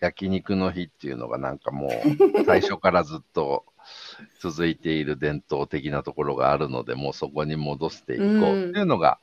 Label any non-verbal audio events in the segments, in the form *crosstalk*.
焼肉の日っていうのがなんかもう最初からずっと続いている伝統的なところがあるので、もうそこに戻していこう。っていうのが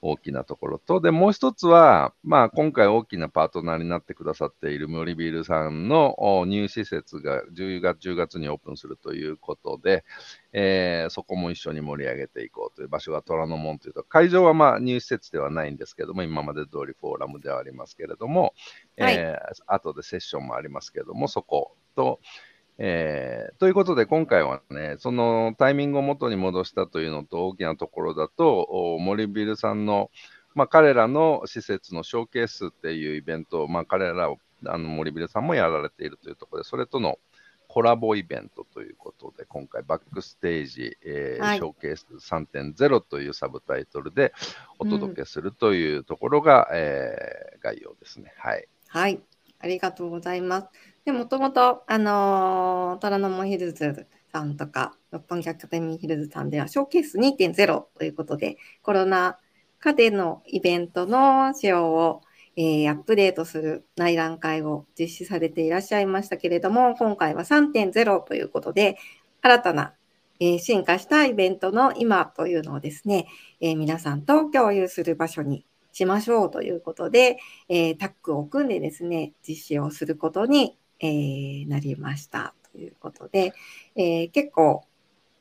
大きなところと、で、もう一つは、まあ、今回大きなパートナーになってくださっている森ビールさんのニュー施設が10月 ,10 月にオープンするということで、えー、そこも一緒に盛り上げていこうという場所が虎ノ門というと、会場はまあニュー施設ではないんですけども、今まで通りフォーラムではありますけれども、はい、えー、後でセッションもありますけれども、そこと、えー、ということで、今回はね、そのタイミングを元に戻したというのと大きなところだと、森ビルさんの、まあ、彼らの施設のショーケースっていうイベントを、まあ、彼らをあの森ビルさんもやられているというところで、それとのコラボイベントということで、今回バックステージ、えーはい、ショーケース3.0というサブタイトルでお届けするというところが、うん、えー、概要ですね。はい。はい。ありがとうございます。でもともと、あのー、虎ノ門ヒルズさんとか、六本木アカデミーヒルズさんでは、ショーケース2.0ということで、コロナ禍でのイベントの仕様を、えー、アップデートする内覧会を実施されていらっしゃいましたけれども、今回は3.0ということで、新たな、えー、進化したイベントの今というのをですね、えー、皆さんと共有する場所にしましょうということで、えタッグを組んでですね、実施をすることにえー、なりました。ということで、えー、結構、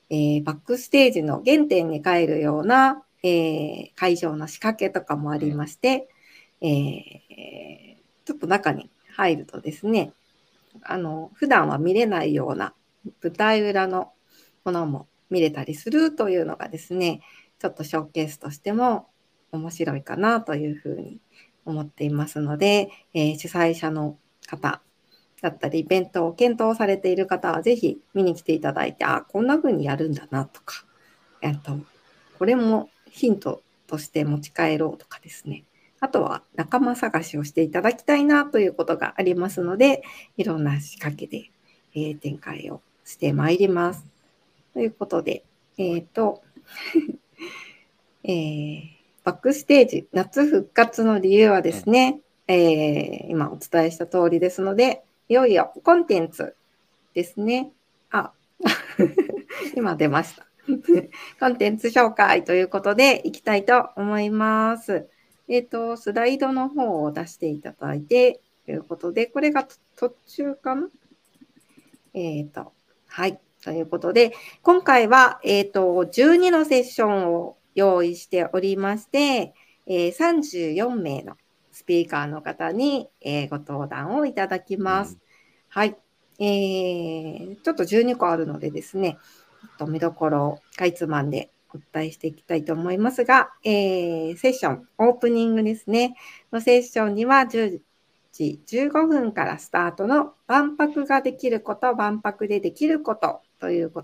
えー、バックステージの原点に帰るような、え会場の仕掛けとかもありまして、えちょっと中に入るとですね、あの普段は見れないような舞台裏のものも見れたりするというのがですね、ちょっとショーケースとしても面白いかなというふうに思っていますので、え、主催者の方、だったり、イベントを検討されている方は、ぜひ見に来ていただいて、あ、こんな風にやるんだなとか、えっと、これもヒントとして持ち帰ろうとかですね。あとは仲間探しをしていただきたいなということがありますので、いろんな仕掛けで、えー、展開をしてまいります。ということで、えっ、ー、と、*laughs* えー、バックステージ、夏復活の理由はですね、えー、今お伝えした通りですので、いよいよコンテンツですね。あ、*laughs* 今出ました。*laughs* コンテンツ紹介ということでいきたいと思います。えっ、ー、と、スライドの方を出していただいて、ということで、これが途中かな？えっ、ー、と、はい。ということで、今回は、えっ、ー、と、12のセッションを用意しておりまして、え、34名のスピーカーの方に、え、ご登壇をいただきます。はい。えー、ちょっと12個あるのでですね、と見どころをかいつまんでお伝えしていきたいと思いますが、えー、セッション、オープニングですね、のセッションには10時15分からスタートの万博ができること、万博でできることというこ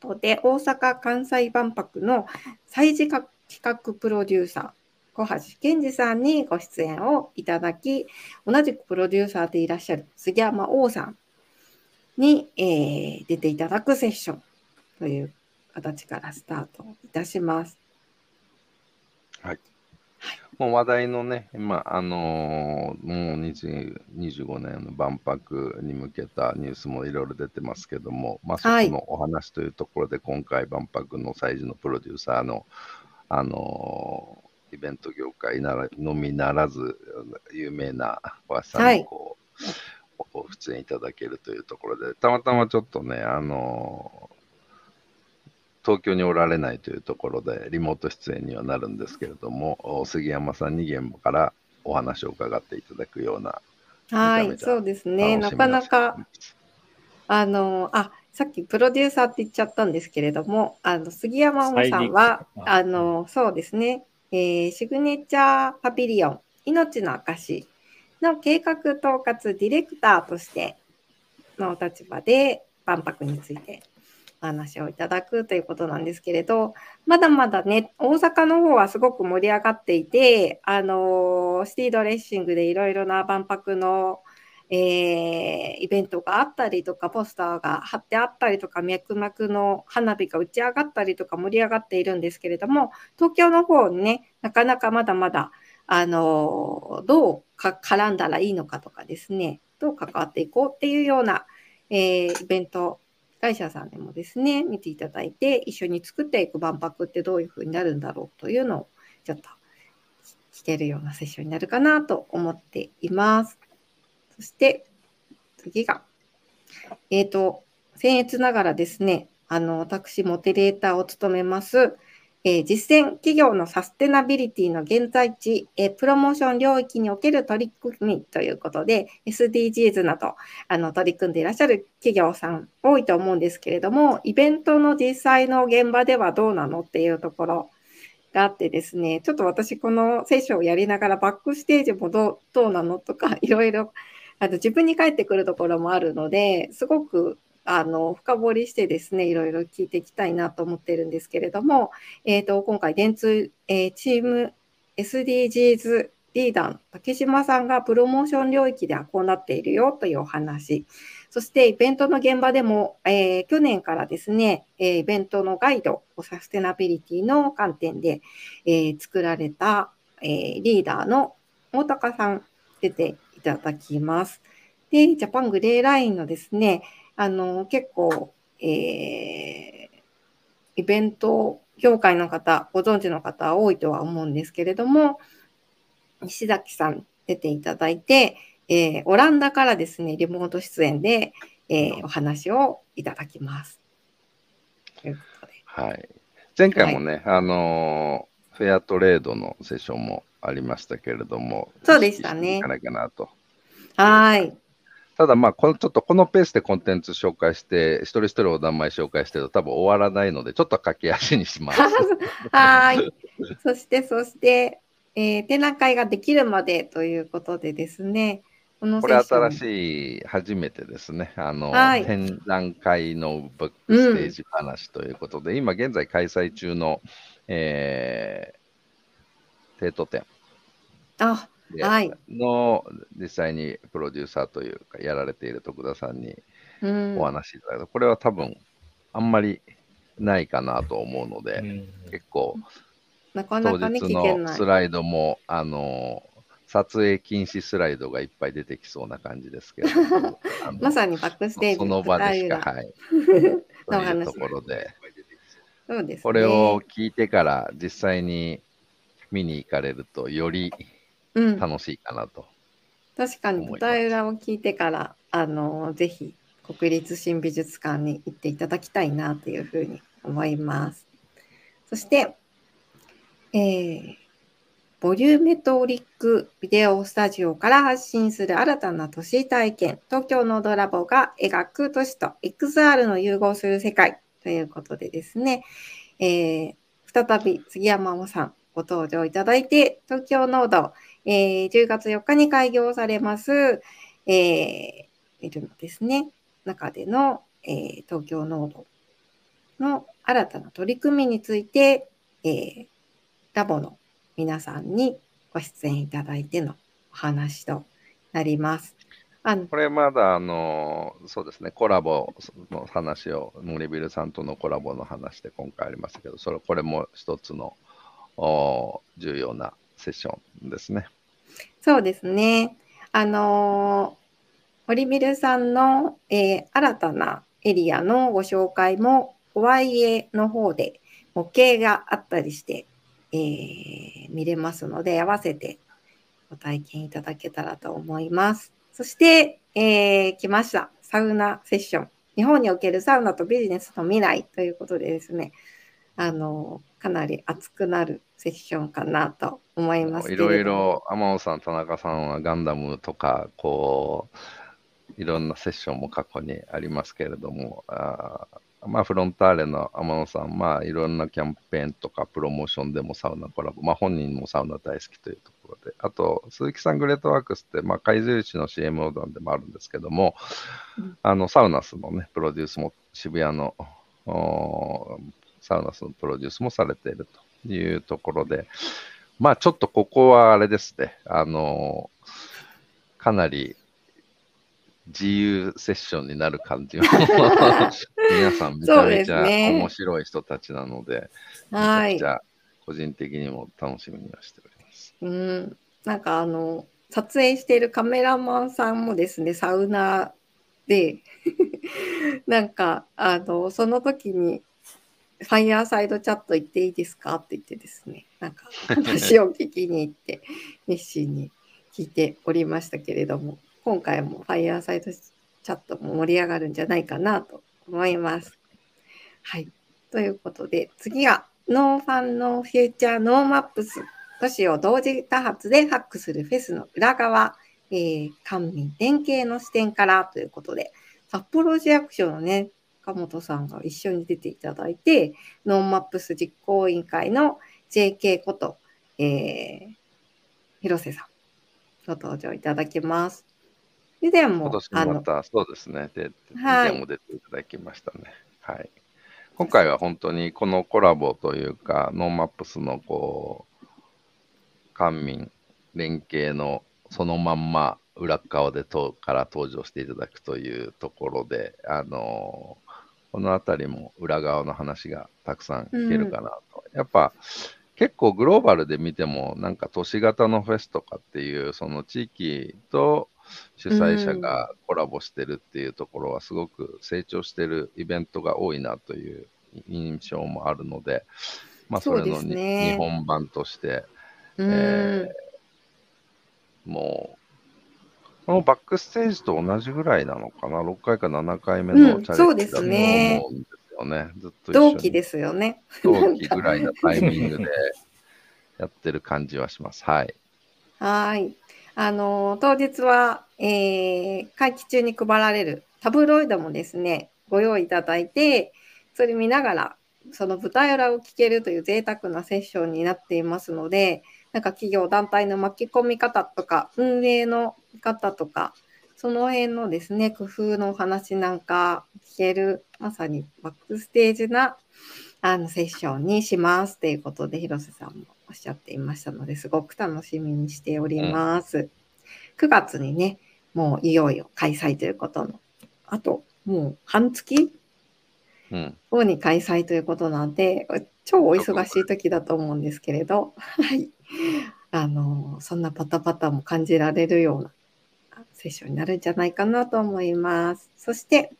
とで、大阪・関西万博の催事企画プロデューサー、小橋健二さんにご出演をいただき、同じくプロデューサーでいらっしゃる杉山王さんに、えー、出ていただくセッションという形からスタートいたします。はい。もう話題のね、今、あのー、もう20 25年の万博に向けたニュースもいろいろ出てますけども、まあ、そこのお話というところで、今回、万博の催事のプロデューサーの、あのーイベント業界ならのみならず、有名な小橋さんにこう、はい、出演いただけるというところで、たまたまちょっとね、あの東京におられないというところで、リモート出演にはなるんですけれども、杉山さんに現場からお話を伺っていただくような。はい、そうですね。なかなか、あの、あ、さっきプロデューサーって言っちゃったんですけれども、あの杉山さんは、あの、そうですね、えー、シグネチャーパビリオン、命の証の計画統括ディレクターとしての立場で万博についてお話をいただくということなんですけれど、まだまだね、大阪の方はすごく盛り上がっていて、あのシティドレッシングでいろいろな万博のえー、イベントがあったりとか、ポスターが貼ってあったりとか、脈々の花火が打ち上がったりとか盛り上がっているんですけれども、東京の方にね、なかなかまだまだ、あのどうか絡んだらいいのかとかですね、と関わっていこうっていうような、えー、イベント会社さんでもですね、見ていただいて、一緒に作っていく万博ってどういうふうになるんだろうというのを、ちょっと聞けるようなセッションになるかなと思っています。そして、次が、えっ、ー、と、僭越ながらですね、あの、私、モデレーターを務めます、えー、実践企業のサステナビリティの現在地、えー、プロモーション領域における取り組みということで、SDGs などあの取り組んでいらっしゃる企業さん多いと思うんですけれども、イベントの実際の現場ではどうなのっていうところがあってですね、ちょっと私このセッションをやりながらバックステージもどうどうなのとかいろいろあの自分に返ってくるところもあるので、すごくあの深掘りしてですねいろいろ聞いていきたいなと思ってるんですけれども、えーと、今回電通、えー、チーム SDGs リーダーの竹島さんがプロモーション領域ではこうなっているよというお話。そしてイベントの現場でも、えー、去年からですね、えー、イベントのガイドをサステナビリティの観点で、えー、作られた、えリーダーの大高さん出てただきます。で、ジャパングレーラインのですね、あの、結構、えー、イベント業界の方、ご存知の方多いとは思うんですけれども、西崎さん出ていただいて、えー、オランダからですね、リモート出演で、えー、お話をいただきます。はい。前回もね、はい、あのフェアトレードのセッションもありましたけれども、そうでしたね。いかないかなと。はい。ただまあこの、ちょっとこのペースでコンテンツ紹介して、一人一人お名前紹介してると多分終わらないので、ちょっと駆け足にします。*laughs* はい。そして、そして、えー、展覧会ができるまでということでですね、このこれ新しい、初めてですね、あの、はい、展覧会のブックステージ話ということで、うん、今現在開催中の、えー、帝都展。あ、はい、の実際にプロデューサーというかやられている徳田さんにお話しいただいた、うん、これは多分あんまりないかなと思うので、うん、結構なかなか、ね、当日のスライドもあの撮影禁止スライドがいっぱい出てきそうな感じですけど *laughs* まさにバックステージその場でしかはい。というところで。そうです、ね、これを聞いてから実際に見に行かれるとより楽しいかなと、うん、確かに舞台裏を聞いてからあのぜひ国立新美術館に行っていただきたいなというふうに思います。そして、えー、ボリューメトリックビデオスタジオから発信する新たな都市体験、東京ノードラボが描く都市と XR の融合する世界ということでですね、えー、再び杉山真さんご登場いただいて、東京ノード、えー、10月4日に開業されます、えー、ビルのですね、中での、えー、東京ノードの新たな取り組みについて、えー、ラボの皆さんにご出演いただいてのお話となります。あのこれまだあの、そうですね、コラボの話を、森ビルさんとのコラボの話で今回ありますけど、それこれも一つのお重要なセッションですね。そうですね。あの堀ビルさんの、えー、新たなエリアのご紹介も、ホワイエの方で模型があったりして、えー、見れますので、合わせてご体験いただけたらと思います。そして、えー、来ました。サウナセッション。日本におけるサウナとビジネスの未来ということでですね、あの、かなり熱くなるセッションかなと思いますいろいろ天野さん田中さんはガンダムとかこういろんなセッションも過去にありますけれどもあまあフロンターレの天野さんまあいろんなキャンペーンとかプロモーションでもサウナコラボまあ本人もサウナ大好きというところであと鈴木さんグレートワークスってまあ海印の CM オーダーでもあるんですけども、うん、あのサウナスのねプロデュースも渋谷のサウナスのプロデュースもされているというところで、まあちょっとここはあれですね、あの、かなり自由セッションになる感じの皆さんめちゃめちゃ面白い人たちなので、めちゃくちゃ個人的にも楽しみにはしております。うん、なんかあの撮影しているカメラマンさんもですね、サウナで、*laughs* なんか、あの、その時に、 fireside chat 行っていいですか？って言ってですね、なんか *laughs* 話を聞きに行って、熱心に聞いておりましたけれども、今回も fireside chat も盛り上がるんじゃないかなと思います。はい。ということで、次は、 No Fun No Future NoMaps 都市を同時多発でハックするフェスの裏側、えー、官民連携の視点からということで、札幌市役所のね、岡本さんが一緒に出ていただいて、 NoMaps 実行委員会の JK こと、えー、広瀬さん、ご登場いただきます。以前も、今年また、そうですね。で、はい、以前も出ていただきましたね。はい。今回は本当にこのコラボというか、 NoMaps のこう、官民連携のそのまんま裏側でとから登場していただくというところで、あのこの辺りも裏側の話がたくさん聞けるかなと。うん、やっぱ結構グローバルで見てもなんか都市型のフェスとかっていうその地域と主催者がコラボしてるっていうところはすごく成長してるイベントが多いなという印象もあるので、まあ、それの、日本版としてえー、もう、このバックステージと同じぐらいなのかな、6回か7回目のチャレンジだと思うんですよね。ずっと同期ですよね。同期ぐらいのタイミングでやってる感じはします。はい。はい。あの、当日は、えー、会期中に配られるタブロイドもですね、ご用意いただいて、それ見ながら、その舞台裏を聞けるという贅沢なセッションになっていますので、なんか企業団体の巻き込み方とか運営の方とかその辺のですね工夫のお話なんか聞けるまさにバックステージなあのセッションにしますということで広瀬さんもおっしゃっていましたのですごく楽しみにしております。うん、9月にねもういよいよ開催ということのあともう半月後に開催ということなんで、超お忙しい時だと思うんですけれど、はい。あの、そんなパタパタも感じられるようなセッションになるんじゃないかなと思います。そして、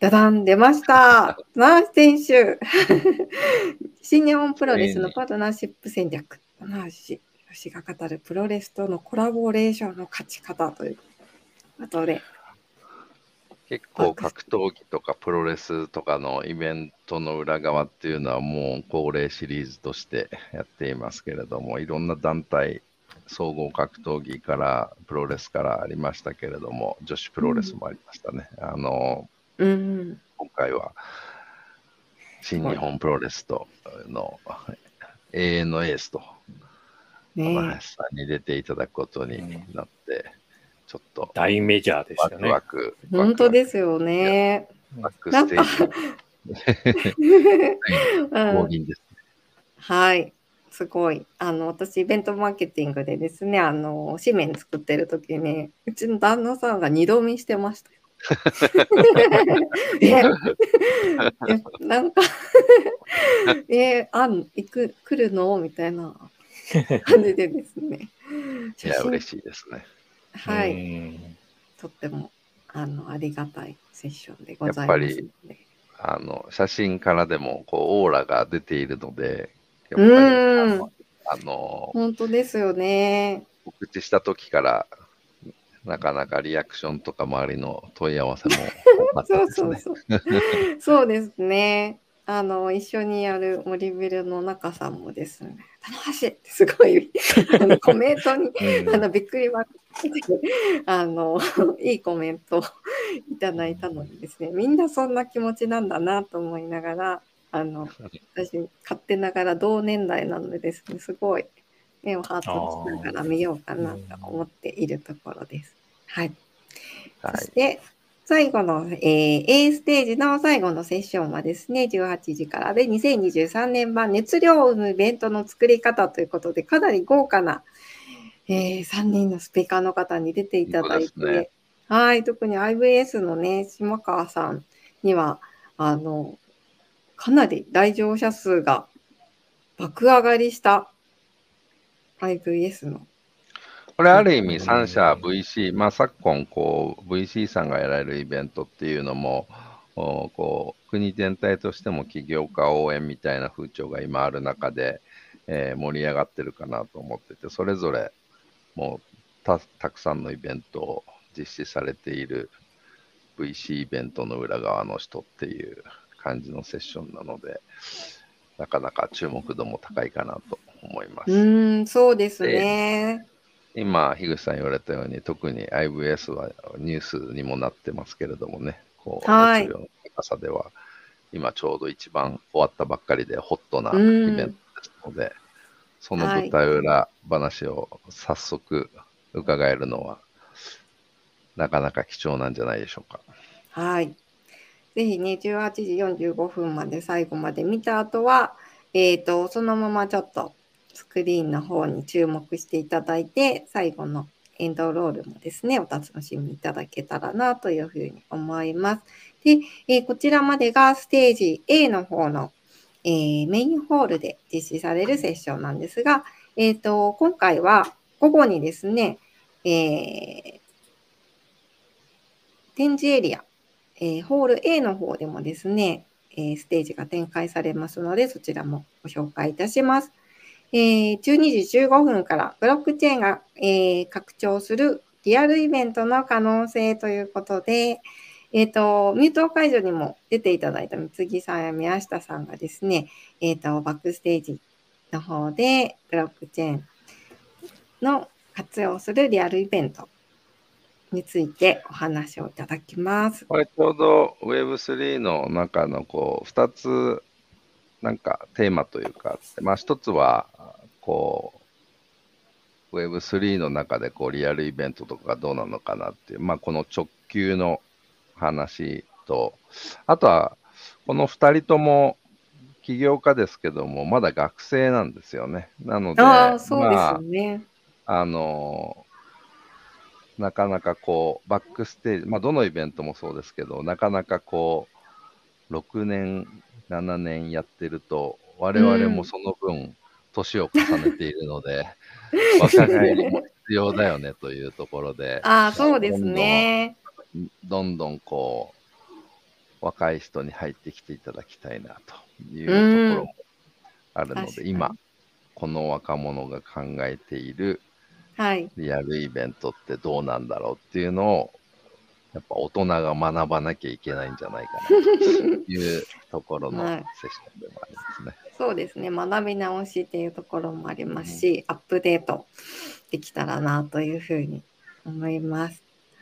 ダダン出ましたナー選手 *laughs* 新日本プロレスのパートナーシップ戦略。ナーシ、吉が語るプロレスとのコラボレーションの勝ち方ということで、結構格闘技とかプロレスとかのイベントの裏側っていうのはもう恒例シリーズとしてやっていますけれども、いろんな団体、総合格闘技からプロレスからありましたけれども、女子プロレスもありましたね。うん、あの、うん、今回は新日本プロレスとの永遠のエースと、ね、林さんに出ていただくことになって、ちょっと。大メジャーですよね。ワクワク本当ですよね。バックステージ。*laughs* です、はい。すごい。あの、私、イベントマーケティングでですね、あの、紙面作ってる時に、うちの旦那さんが二度見してました *laughs* よ。えなんか *laughs* えあん行く来るの？みたいな感じでですね。いや、嬉しいですね。はい。とってもあのありがたいセッションでございますやっぱりあの写真からでもこうオーラが出ているので、やっぱりあの本当ですよね。告知した時からなかなかリアクションとか周りの問い合わせも、ね、*laughs* そうそうそう。そうですね。あの一緒にやる森ビルの中さんもですね「楽しい!」ってすごいあのコメントに、あのびっくりマークあの *laughs* いいコメントをいただいたのでですねみんなそんな気持ちなんだなと思いながらあの私勝手ながら同年代なのでですねすごい目をハートしながら見ようかなと思っているところです。はい、そして、最後の、えー、A ステージの最後のセッションはですね、18時からで2023年版熱量を生むイベントの作り方ということで、かなり豪華な、えー、3人のスピーカーの方に出ていただいて、ね、はい、特に IVS のね、島川さんには、あの、かなり来場者数が爆上がりした IVS の。これある意味3社 VC、まあ昨今こう VC さんがやられるイベントっていうのも、こう国全体としても起業家応援みたいな風潮が今ある中で、えー、盛り上がってるかなと思ってて、それぞれもうたたくさんのイベントを実施されている VC イベントの裏側の人っていう感じのセッションなので、なかなか注目度も高いかなと思います。うん、そうですね。今、樋口さん言われたように、特に IVS はニュースにもなってますけれどもね、こう、熱量の高さでは、今ちょうど一番終わったばっかりでホットなイベントですので、その舞台裏話を早速伺えるのは、なかなか貴重なんじゃないでしょうか。はい。ぜひね、18時45分まで最後まで見た後は、えっ、ー、と、そのままちょっとスクリーンの方に注目していただいて、最後のエンドロールもですね、お楽しみいただけたらなというふうに思います。で、えー、こちらまでがステージ A の方の、えー、メインホールで実施されるセッションなんですが、え、ー、と、今回は午後にですね、え展示エリア、えホール A の方でもですね、えステージが展開されますので、そちらもご紹介いたします。え12時15分からブロックチェーンが、え拡張するリアルイベントの可能性ということで、えっ、ー、と、ミュート会場にも出ていただいた三木さんや宮下さんがですね、えっ、ー、と、バックステージの方でブロックチェーンの活用するリアルイベントについてお話をいただきます。これちょうど Web3 の中のこう2つなんかテーマというか、まあ一つはこう Web3 の中でこうリアルイベントとかがどうなのかなっていう、まあこの直球の話と、あとはこの2人とも起業家ですけども、まだ学生なんですよね。なので、あそうですね、まあ、あのなかなかこう、バックステージ、まあ、どのイベントもそうですけど、なかなかこう、6年、7年やってると、我々もその分、年を重ねているので、うん、若返りも必要だよねというところで、あそうですねどんどんこう、若い人に入ってきていただきたいなというところもあるので、今、この若者が考えているはい、リアルイベントってどうなんだろうっていうのを、やっぱ大人が学ばなきゃいけないんじゃないかなというところのセッションでもありますね。はい、そうですね、学び直しっていうところもありますし、うん、アップデートできたらなというふうに思います。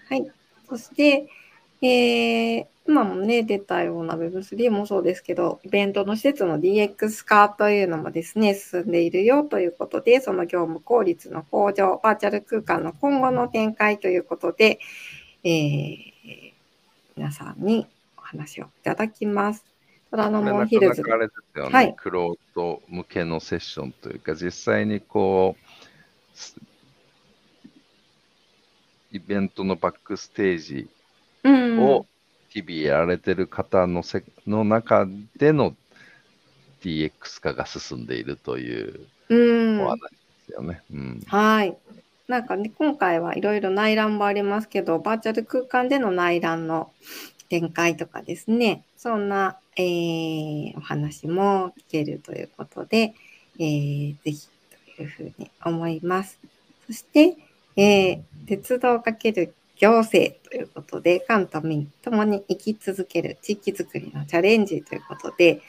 はい。そして、えー、今もね、出たような Web3 もそうですけど、イベントの施設の DX 化というのもですね、進んでいるよということで、その業務効率の向上、バーチャル空間の今後の展開ということで、えー、皆さんにお話をいただきます。虎ノ門ヒルズ。なかなかあれですよね、はい、クロート向けのセッションというか、実際にこう、イベントのバックステージを日々やられてる方のせの中での DX 化が進んでいるというお話ですよね。うん、はい。なんかね、今回はいろいろ内覧もありますけど、バーチャル空間での内覧の展開とかですね、そんな、えー、お話も聞けるということで、えー、ぜひというふうに思います。そして、えー、鉄道かける行政ということで、官と民ともに生き続ける地域づくりのチャレンジということで、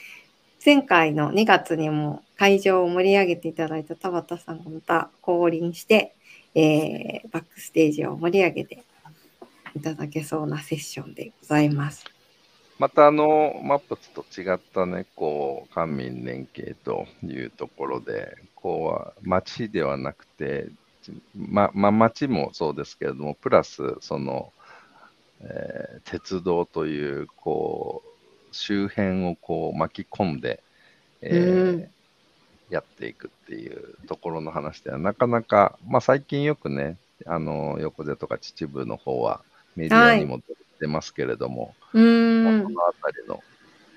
前回の2月にも会場を盛り上げていただいた田畑さんがまた降臨して、えー、バックステージを盛り上げていただけそうなセッションでございます。またあのマップスと違ったね、こう官民連携というところで、こうは町ではなくてま、まあ、町もそうですけれども、プラス、その、えー、鉄道という、こう、周辺をこう巻き込んで、えー、うん、やっていくっていうところの話では、なかなか、まあ、最近よくね、あの、横瀬とか秩父の方はメディアにも出ますけれども、はい、まあ、そのあたりの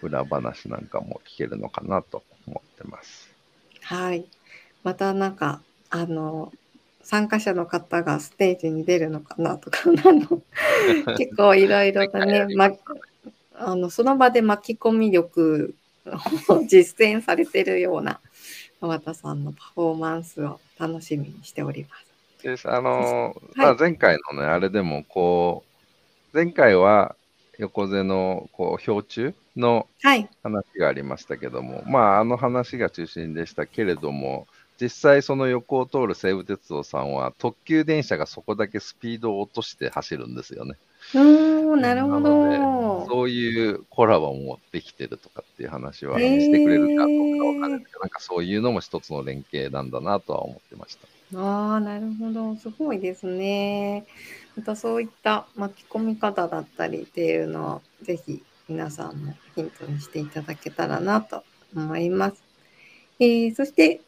裏話なんかも聞けるのかなと思ってます。はい。またなんか、あの、参加者の方がステージに出るのかなとか *laughs* 結構いろいろとね、ま、あのその場で巻き込み力を実践されてるような川田さんのパフォーマンスを楽しみにしております。です。あの、はい、まあ、前回のね、あれでもこう、前回は横瀬のこう標柱の話がありましたけども、はい、まあ、あの話が中心でしたけれども、実際その横を通る西武鉄道さんは特急電車がそこだけスピードを落として走るんですよね。うんなるほどそういうコラボもできてるとかっていう話はしてくれるかどうかわかんないけど、なんかそういうのも一つの連携なんだなとは思ってました。ああ、なるほど。すごいですね。またそういった巻き込み方だったりっていうのは、ぜひ皆さんもヒントにしていただけたらなと思います。えー、そして、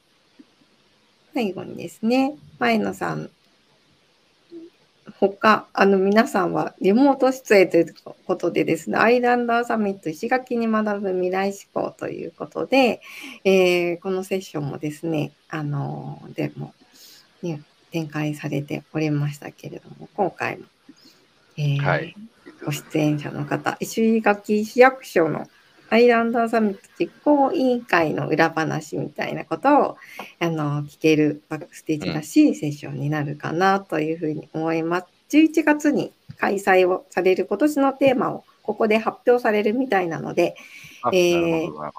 最後にですね、前野さん、他、あの皆さんはリモート出演ということでですね、アイランダーサミット石垣に学ぶ未来志向ということで、えー、このセッションもですね、あの、でも、ね、展開されておりましたけれども、今回も、えーはい、ご出演者の方、石垣市役所のアイランドサミット実行委員会の裏話みたいなことをあの聞けるバックステージらしいセッションになるかなというふうに思います。11月に開催をされる今年のテーマをここで発表されるみたいなので、えー、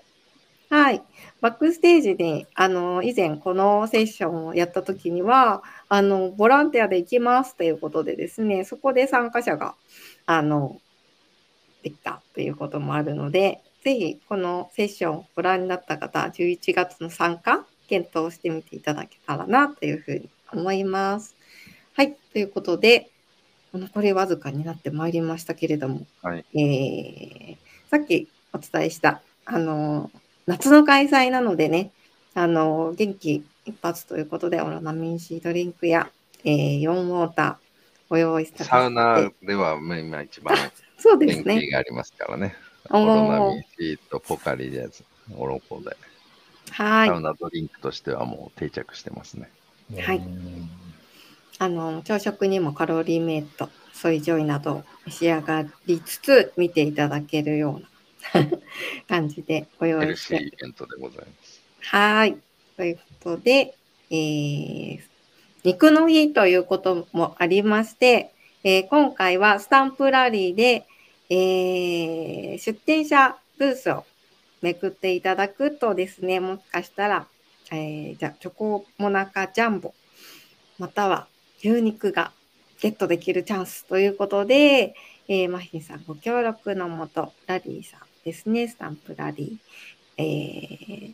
はい。バックステージに、あの、以前このセッションをやった時には、あの、ボランティアで行きますということでですね、そこで参加者が、あの、できたということもあるので、ぜひこのセッションをご覧になった方、11月の参加、検討してみていただけたらなというふうに思います。はい。ということで、残りわずかになってまいりましたけれども、はい、えー、さっきお伝えした、あの、夏の開催なのでね、あの、元気一発ということで、オロナミン C ドリンクや、えー、ヨンウォーターご用意させてサウナでは今一番 *laughs* そうですね。元気がありますからね。オロナミン C とポカリで、オロコで。はい。サウナドリンクとしてはもう定着してますね。はい。あの、朝食にもカロリーメイト、ソイジョイなど召し上がりつつ見ていただけるような *laughs* 感じでご用意して。イベントでございます。はい。ということで、えー、肉の日ということもありまして、えー、今回はスタンプラリーで、えー、出店者ブースをめくっていただくとですね、もしかしたら、えー、じゃチョコモナカジャンボ、または牛肉がゲットできるチャンスということで、えー、マヒンさんご協力のもと、ラリーさんですね、スタンプラリー、えー、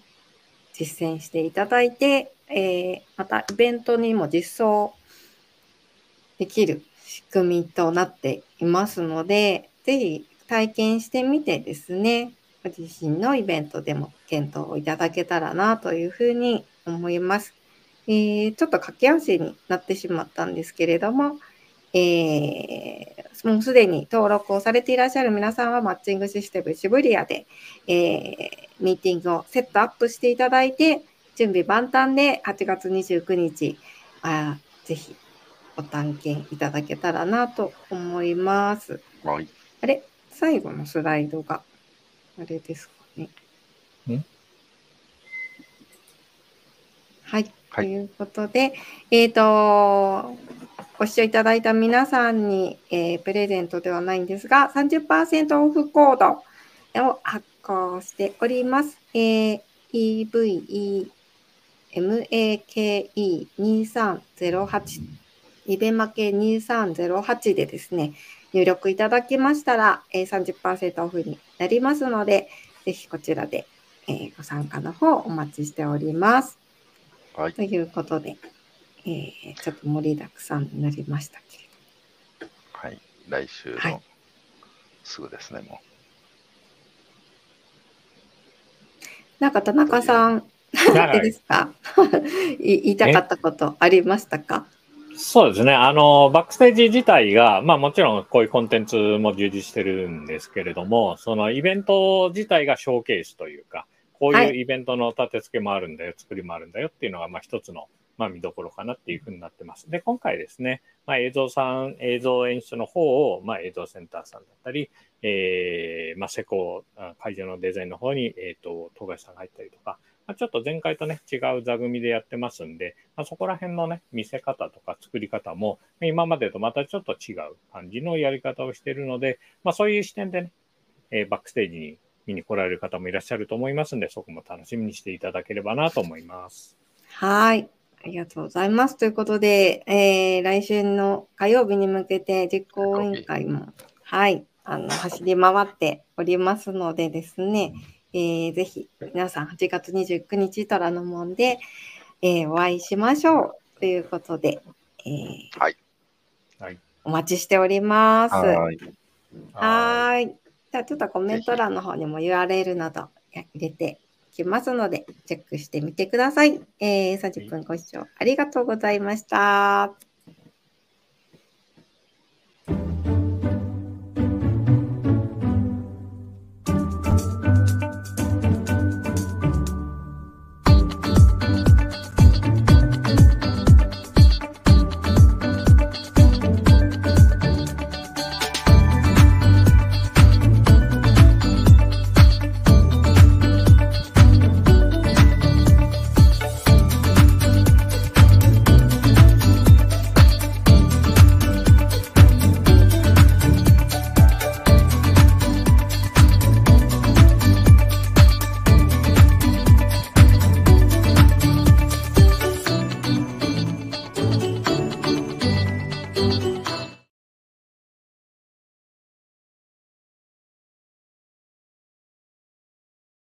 実践していただいて、えー、またイベントにも実装できる仕組みとなっていますので、ぜひ体験してみてですね、ご自身のイベントでも検討をいただけたらなというふうに思います。えー、ちょっと駆け足になってしまったんですけれども、えー、もうすでに登録をされていらっしゃる皆さんはマッチングシステム渋谷で、えー、ミーティングをセットアップしていただいて、準備万端で8月29日、あぜひご探検いただけたらなと思います。はい、あれ？最後のスライドが、あれですかね。はい。はい、ということで、えっ、ー、と、ご視聴いただいた皆さんに、えー、プレゼントではないんですが、30%オフコードを発行しております。えー、EVEMAKE2308 イベマケ2308でですね、入力いただきましたら、えー、30%オフになりますので、ぜひこちらで、えー、ご参加の方お待ちしております。はい、ということで、えー、ちょっと盛りだくさんになりましたけれど。はい、来週の、はい、すぐですね、もう。なんか田中さん、いい *laughs* ですか？*laughs* 言いたかったことありましたか？そうですね。あの、バックステージ自体が、まあもちろんこういうコンテンツも充実してるんですけれども、そのイベント自体がショーケースというか、こういうイベントの立て付けもあるんだよ、はい、作りもあるんだよっていうのが、まあ一つのまあ、見どころかなっていうふうになってます。で、今回ですね、まあ、映像さん、映像演出の方を、まあ、映像センターさんだったり、えー、まあ、施工、会場のデザインの方に、えっ、ー、と、富樫さんが入ったりとか、まあ、ちょっと前回とね、違う座組でやってますんで、まあ、そこら辺のね、見せ方とか作り方も、今までとまたちょっと違う感じのやり方をしているので、まあ、そういう視点でね、えー、バックステージに見に来られる方もいらっしゃると思いますんで、そこも楽しみにしていただければなと思います。はい。ありがとうございます。ということで、えー、来週の火曜日に向けて実行委員会も、はい、あの、走り回っておりますのでですね、えー、ぜひ皆さん8月29日虎ノ門で、えー、お会いしましょうということで、えー、はい。お待ちしております。はい。はいじゃあちょっとコメント欄の方にも URL など入れてきますので、チェックしてみてください。えー、30分ご視聴ありがとうございました。